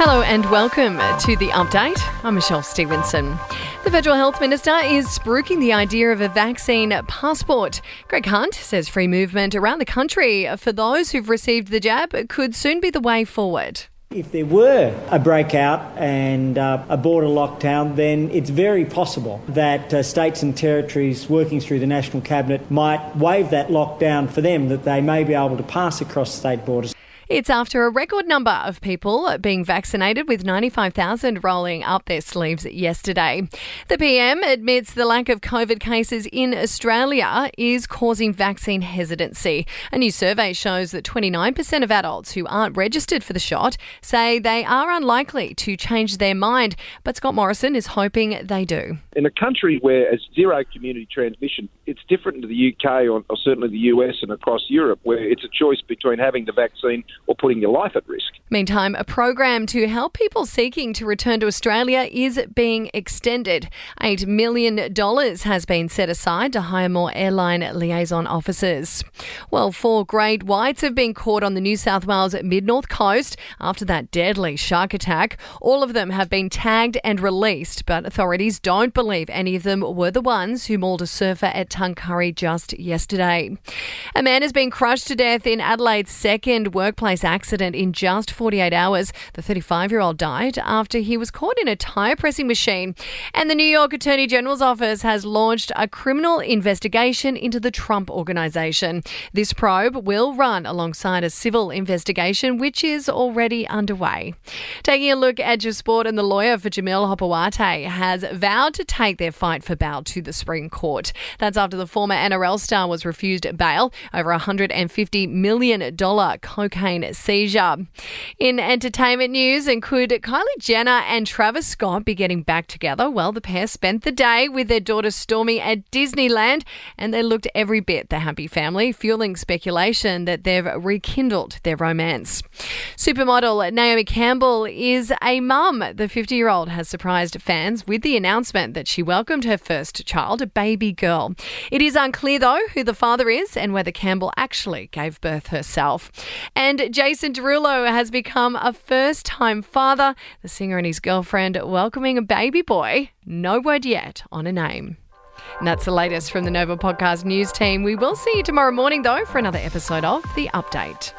Hello and welcome to the update. I'm Michelle Stevenson. The Federal Health Minister is spruiking the idea of a vaccine passport. Greg Hunt says free movement around the country for those who've received the jab could soon be the way forward. If there were a breakout and uh, a border lockdown, then it's very possible that uh, states and territories working through the National Cabinet might waive that lockdown for them, that they may be able to pass across state borders. It's after a record number of people being vaccinated, with 95,000 rolling up their sleeves yesterday. The PM admits the lack of COVID cases in Australia is causing vaccine hesitancy. A new survey shows that 29% of adults who aren't registered for the shot say they are unlikely to change their mind. But Scott Morrison is hoping they do. In a country where it's zero community transmission, it's different to the UK or, or certainly the US and across Europe, where it's a choice between having the vaccine or putting your life at risk. Meantime, a program to help people seeking to return to Australia is being extended. $8 million has been set aside to hire more airline liaison officers. Well, four great whites have been caught on the New South Wales mid north coast after that deadly shark attack. All of them have been tagged and released, but authorities don't believe any of them were the ones who mauled a surfer at Tuncurry just yesterday. A man has been crushed to death in Adelaide's second workplace accident in just 48 hours. The 35 year old died after he was caught in a tyre pressing machine. And the New York Attorney General's office has launched a criminal investigation into the Trump Organization. This probe will run alongside a civil investigation, which is already underway. Taking a look at your sport, and the lawyer for Jamil Hopoate has vowed to take their fight for bail to the Supreme Court. That's after the former NRL star was refused bail over a $150 million cocaine seizure. In entertainment news, and could Kylie Jenner and Travis Scott be getting back together? Well, the pair spent the day with their daughter Stormi at Disneyland, and they looked every bit the happy family, fueling speculation that they've rekindled their romance. Supermodel Naomi Campbell is a mum. The 50 year old has surprised fans with the announcement that she welcomed her first child, a baby girl. It is unclear, though, who the father is and whether Campbell actually gave birth herself. And Jason Derulo has become a first time father. The singer and his girlfriend welcoming a baby boy. No word yet on a name. And that's the latest from the Nova Podcast News team. We will see you tomorrow morning, though, for another episode of The Update.